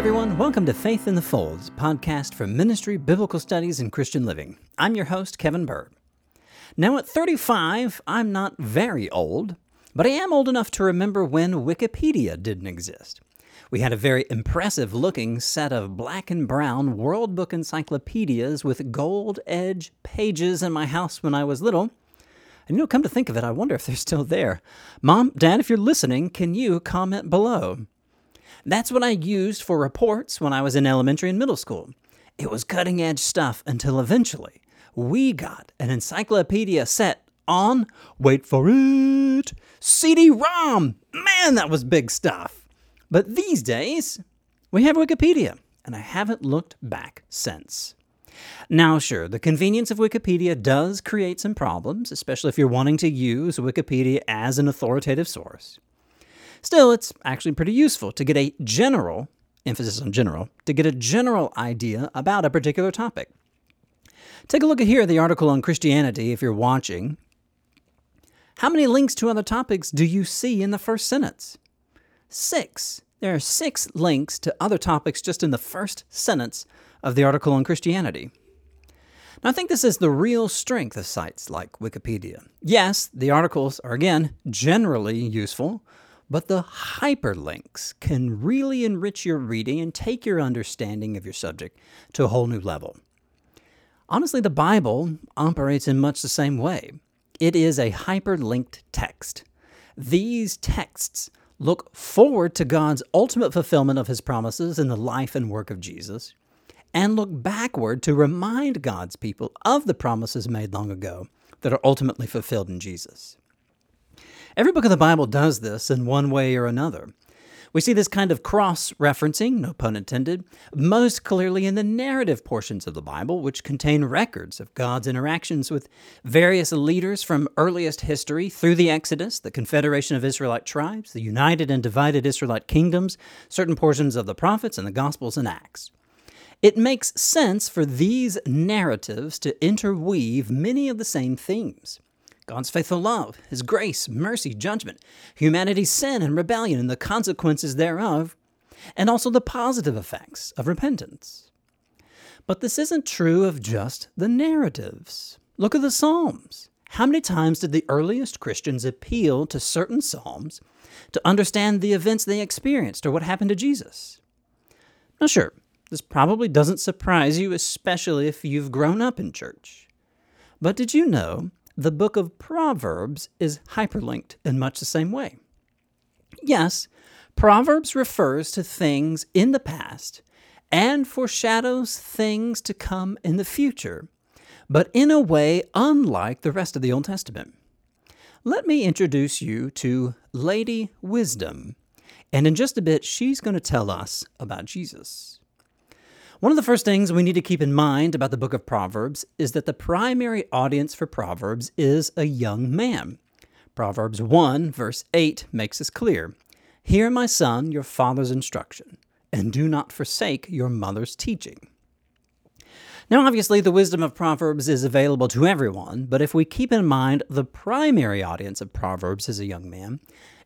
Everyone, welcome to Faith in the Folds, podcast for ministry, biblical studies, and Christian living. I'm your host, Kevin Bird. Now, at 35, I'm not very old, but I am old enough to remember when Wikipedia didn't exist. We had a very impressive looking set of black and brown World Book encyclopedias with gold edge pages in my house when I was little. And you know, come to think of it, I wonder if they're still there. Mom, Dad, if you're listening, can you comment below? That's what I used for reports when I was in elementary and middle school. It was cutting edge stuff until eventually we got an encyclopedia set on, wait for it, CD ROM. Man, that was big stuff. But these days, we have Wikipedia, and I haven't looked back since. Now, sure, the convenience of Wikipedia does create some problems, especially if you're wanting to use Wikipedia as an authoritative source. Still, it's actually pretty useful to get a general, emphasis on general, to get a general idea about a particular topic. Take a look at here the article on Christianity if you're watching. How many links to other topics do you see in the first sentence? Six. There are six links to other topics just in the first sentence of the article on Christianity. Now, I think this is the real strength of sites like Wikipedia. Yes, the articles are, again, generally useful, but the hyperlinks can really enrich your reading and take your understanding of your subject to a whole new level. Honestly, the Bible operates in much the same way. It is a hyperlinked text. These texts look forward to God's ultimate fulfillment of his promises in the life and work of Jesus, and look backward to remind God's people of the promises made long ago that are ultimately fulfilled in Jesus. Every book of the Bible does this in one way or another. We see this kind of cross referencing, no pun intended, most clearly in the narrative portions of the Bible, which contain records of God's interactions with various leaders from earliest history through the Exodus, the Confederation of Israelite tribes, the united and divided Israelite kingdoms, certain portions of the prophets, and the Gospels and Acts. It makes sense for these narratives to interweave many of the same themes. God's faithful love, His grace, mercy, judgment, humanity's sin and rebellion and the consequences thereof, and also the positive effects of repentance. But this isn't true of just the narratives. Look at the Psalms. How many times did the earliest Christians appeal to certain Psalms to understand the events they experienced or what happened to Jesus? Now, sure, this probably doesn't surprise you, especially if you've grown up in church. But did you know the book of Proverbs is hyperlinked in much the same way. Yes, Proverbs refers to things in the past and foreshadows things to come in the future, but in a way unlike the rest of the Old Testament. Let me introduce you to Lady Wisdom, and in just a bit, she's going to tell us about Jesus. One of the first things we need to keep in mind about the book of Proverbs is that the primary audience for Proverbs is a young man. Proverbs 1, verse 8 makes this clear Hear, my son, your father's instruction, and do not forsake your mother's teaching. Now, obviously, the wisdom of Proverbs is available to everyone, but if we keep in mind the primary audience of Proverbs is a young man,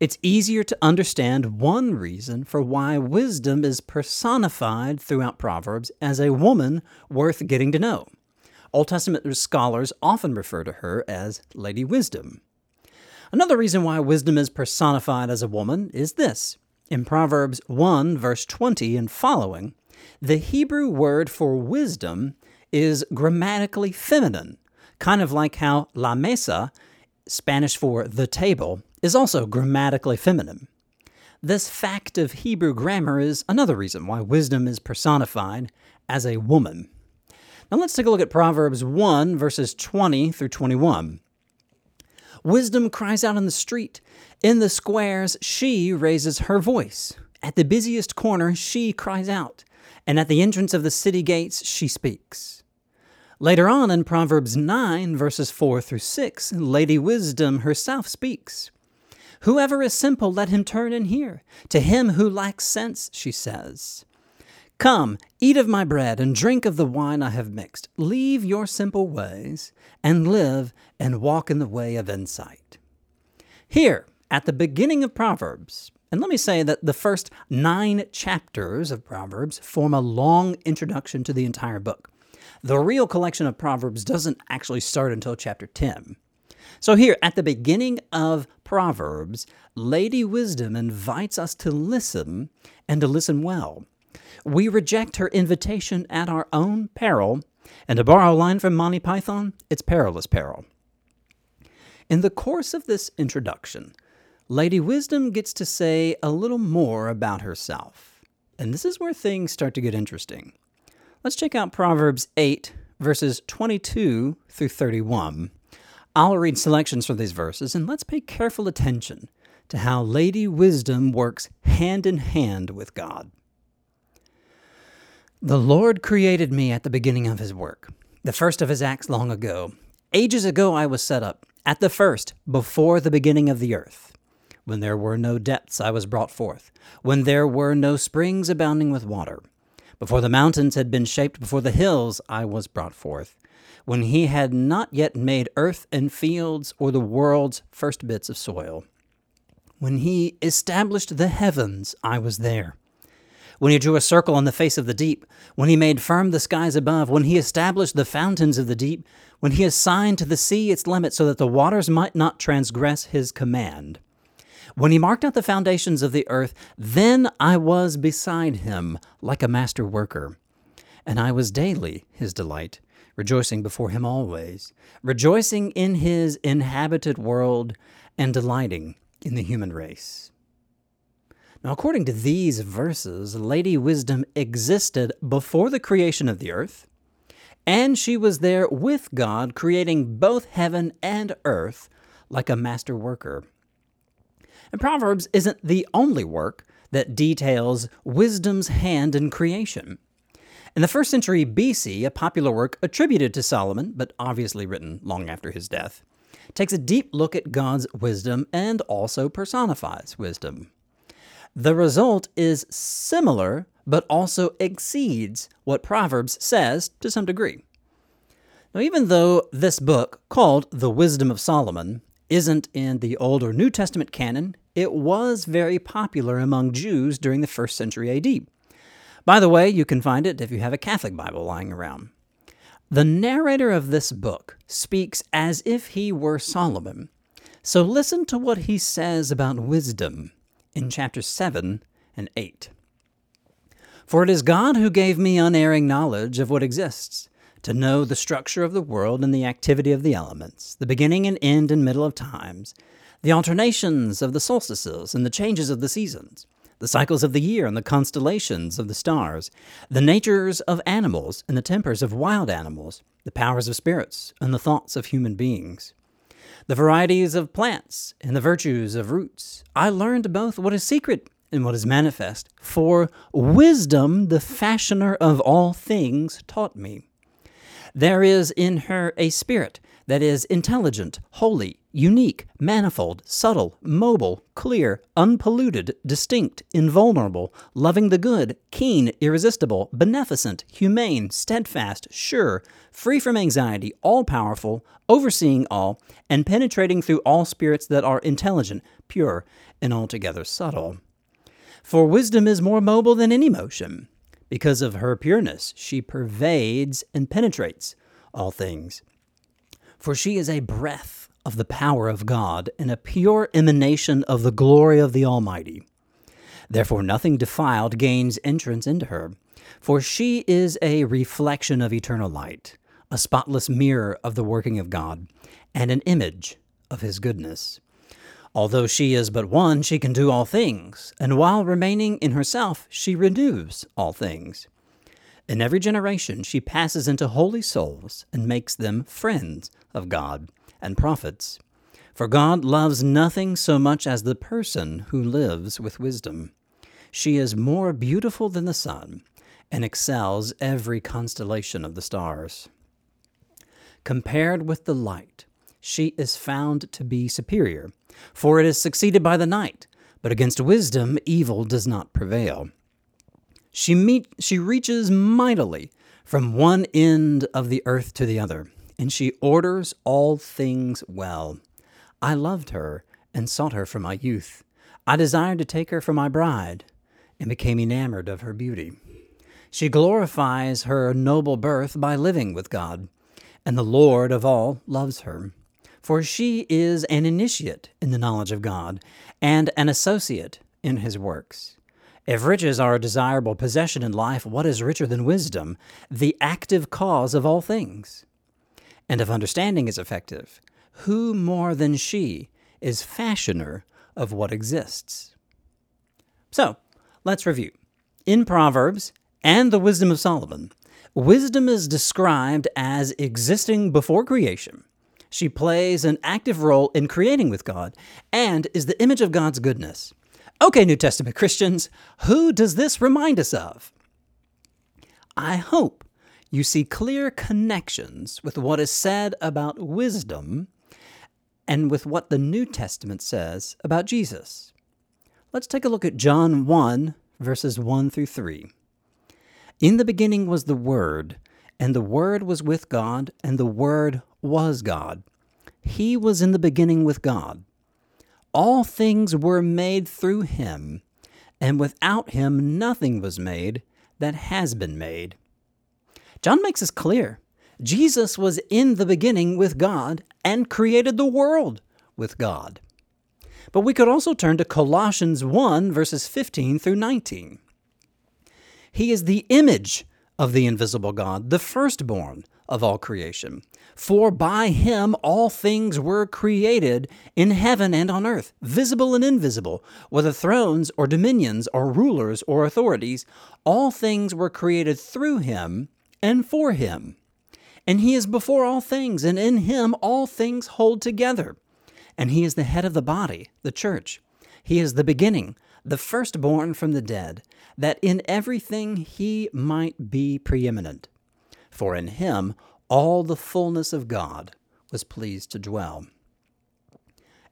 it's easier to understand one reason for why wisdom is personified throughout Proverbs as a woman worth getting to know. Old Testament scholars often refer to her as Lady Wisdom. Another reason why wisdom is personified as a woman is this. In Proverbs 1, verse 20 and following, the Hebrew word for wisdom is grammatically feminine, kind of like how la mesa, Spanish for the table, is also grammatically feminine. This fact of Hebrew grammar is another reason why wisdom is personified as a woman. Now let's take a look at Proverbs 1, verses 20 through 21. Wisdom cries out in the street. In the squares, she raises her voice. At the busiest corner, she cries out. And at the entrance of the city gates, she speaks. Later on in Proverbs 9, verses 4 through 6, Lady Wisdom herself speaks. Whoever is simple, let him turn and hear. To him who lacks sense, she says. Come, eat of my bread and drink of the wine I have mixed. Leave your simple ways and live and walk in the way of insight. Here, at the beginning of Proverbs, And let me say that the first nine chapters of Proverbs form a long introduction to the entire book. The real collection of Proverbs doesn't actually start until chapter 10. So, here at the beginning of Proverbs, Lady Wisdom invites us to listen and to listen well. We reject her invitation at our own peril, and to borrow a line from Monty Python, it's perilous peril. In the course of this introduction, Lady Wisdom gets to say a little more about herself. And this is where things start to get interesting. Let's check out Proverbs 8, verses 22 through 31. I'll read selections from these verses, and let's pay careful attention to how Lady Wisdom works hand in hand with God. The Lord created me at the beginning of his work, the first of his acts long ago. Ages ago I was set up, at the first, before the beginning of the earth. When there were no depths, I was brought forth. When there were no springs abounding with water. Before the mountains had been shaped, before the hills, I was brought forth. When he had not yet made earth and fields, or the world's first bits of soil. When he established the heavens, I was there. When he drew a circle on the face of the deep, when he made firm the skies above, when he established the fountains of the deep, when he assigned to the sea its limit so that the waters might not transgress his command when he marked out the foundations of the earth, then I was beside him like a master worker. And I was daily his delight, rejoicing before him always, rejoicing in his inhabited world, and delighting in the human race. Now, according to these verses, Lady Wisdom existed before the creation of the earth, and she was there with God, creating both heaven and earth like a master worker. And Proverbs isn't the only work that details wisdom's hand in creation. In the first century BC, a popular work attributed to Solomon, but obviously written long after his death, takes a deep look at God's wisdom and also personifies wisdom. The result is similar, but also exceeds what Proverbs says to some degree. Now, even though this book, called The Wisdom of Solomon, isn't in the Old or New Testament canon, it was very popular among Jews during the first century AD. By the way, you can find it if you have a Catholic Bible lying around. The narrator of this book speaks as if he were Solomon. So listen to what he says about wisdom in chapters 7 and 8. For it is God who gave me unerring knowledge of what exists, to know the structure of the world and the activity of the elements, the beginning and end and middle of times, the alternations of the solstices and the changes of the seasons, the cycles of the year and the constellations of the stars, the natures of animals and the tempers of wild animals, the powers of spirits and the thoughts of human beings, the varieties of plants and the virtues of roots. I learned both what is secret and what is manifest, for wisdom, the fashioner of all things, taught me. There is in her a spirit that is intelligent, holy, unique, manifold, subtle, mobile, clear, unpolluted, distinct, invulnerable, loving the good, keen, irresistible, beneficent, humane, steadfast, sure, free from anxiety, all powerful, overseeing all, and penetrating through all spirits that are intelligent, pure, and altogether subtle. For wisdom is more mobile than any motion. Because of her pureness, she pervades and penetrates all things for she is a breath of the power of God and a pure emanation of the glory of the Almighty. Therefore, nothing defiled gains entrance into her, for she is a reflection of eternal light, a spotless mirror of the working of God, and an image of His goodness. Although she is but one, she can do all things, and while remaining in herself, she renews all things. In every generation, she passes into holy souls and makes them friends of God and prophets. For God loves nothing so much as the person who lives with wisdom. She is more beautiful than the sun and excels every constellation of the stars. Compared with the light, she is found to be superior, for it is succeeded by the night, but against wisdom evil does not prevail. She, meet, she reaches mightily from one end of the earth to the other, and she orders all things well. I loved her and sought her from my youth. I desired to take her for my bride, and became enamored of her beauty. She glorifies her noble birth by living with God, and the Lord of all loves her. For she is an initiate in the knowledge of God, and an associate in his works. If riches are a desirable possession in life, what is richer than wisdom, the active cause of all things? And if understanding is effective, who more than she is fashioner of what exists? So, let's review. In Proverbs and the Wisdom of Solomon, wisdom is described as existing before creation. She plays an active role in creating with God and is the image of God's goodness. Okay, New Testament Christians, who does this remind us of? I hope you see clear connections with what is said about wisdom and with what the New Testament says about Jesus. Let's take a look at John 1, verses 1 through 3. In the beginning was the Word, and the Word was with God, and the Word was God. He was in the beginning with God. All things were made through him, and without him nothing was made that has been made. John makes this clear. Jesus was in the beginning with God and created the world with God. But we could also turn to Colossians 1, verses 15 through 19. He is the image of the invisible God, the firstborn of all creation. For by him all things were created in heaven and on earth, visible and invisible, whether thrones or dominions or rulers or authorities, all things were created through him and for him. And he is before all things, and in him all things hold together. And he is the head of the body, the church. He is the beginning, the firstborn from the dead, that in everything he might be preeminent. For in him all the fullness of God was pleased to dwell.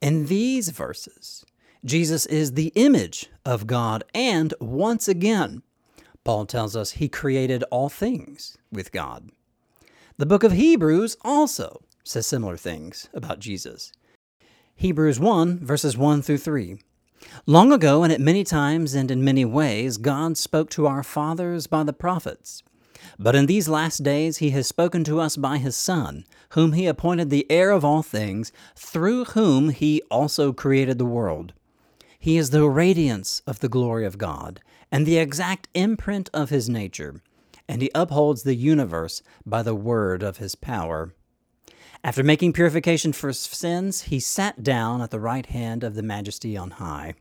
In these verses, Jesus is the image of God, and once again, Paul tells us he created all things with God. The book of Hebrews also says similar things about Jesus. Hebrews 1, verses 1 through 3. Long ago, and at many times and in many ways, God spoke to our fathers by the prophets. But in these last days he has spoken to us by his Son, whom he appointed the heir of all things, through whom he also created the world. He is the radiance of the glory of God, and the exact imprint of his nature, and he upholds the universe by the word of his power. After making purification for sins, he sat down at the right hand of the Majesty on high.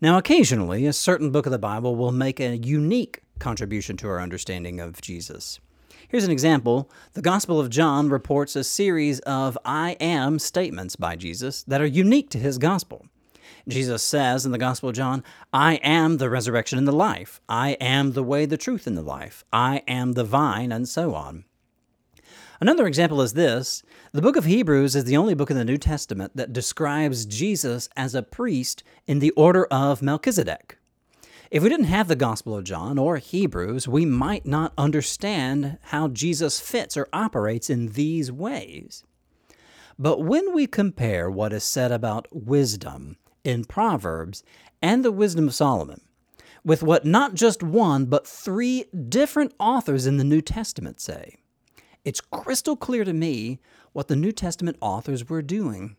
Now, occasionally, a certain book of the Bible will make a unique contribution to our understanding of Jesus. Here's an example. The Gospel of John reports a series of I am statements by Jesus that are unique to his gospel. Jesus says in the Gospel of John, I am the resurrection and the life. I am the way, the truth, and the life. I am the vine, and so on. Another example is this the book of Hebrews is the only book in the New Testament that describes Jesus as a priest in the order of Melchizedek. If we didn't have the Gospel of John or Hebrews, we might not understand how Jesus fits or operates in these ways. But when we compare what is said about wisdom in Proverbs and the wisdom of Solomon with what not just one, but three different authors in the New Testament say, it's crystal clear to me what the New Testament authors were doing.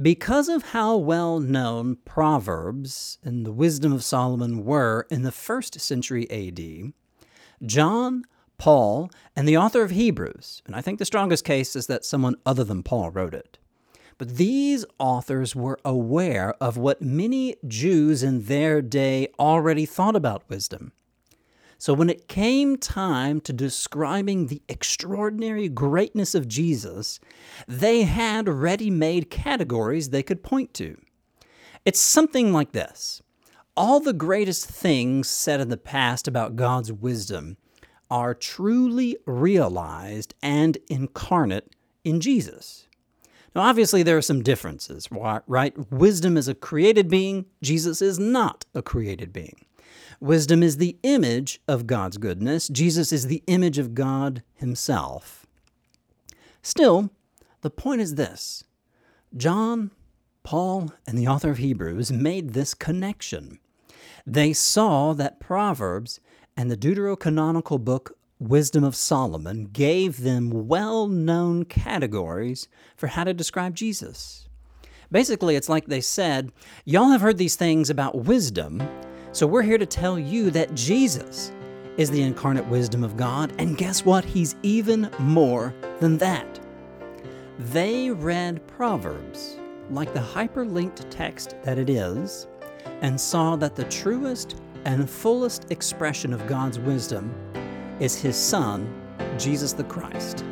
Because of how well known Proverbs and the wisdom of Solomon were in the first century AD, John, Paul, and the author of Hebrews, and I think the strongest case is that someone other than Paul wrote it. But these authors were aware of what many Jews in their day already thought about wisdom. So when it came time to describing the extraordinary greatness of Jesus, they had ready made categories they could point to. It's something like this All the greatest things said in the past about God's wisdom are truly realized and incarnate in Jesus. Now, obviously, there are some differences, right? Wisdom is a created being, Jesus is not a created being. Wisdom is the image of God's goodness. Jesus is the image of God Himself. Still, the point is this John, Paul and the author of Hebrews made this connection. They saw that Proverbs and the Deuterocanonical book Wisdom of Solomon gave them well known categories for how to describe Jesus. Basically, it's like they said, Y'all have heard these things about wisdom, so we're here to tell you that Jesus is the incarnate wisdom of God, and guess what? He's even more than that. They read Proverbs like the hyperlinked text that it is, and saw that the truest and fullest expression of God's wisdom is His Son, Jesus the Christ.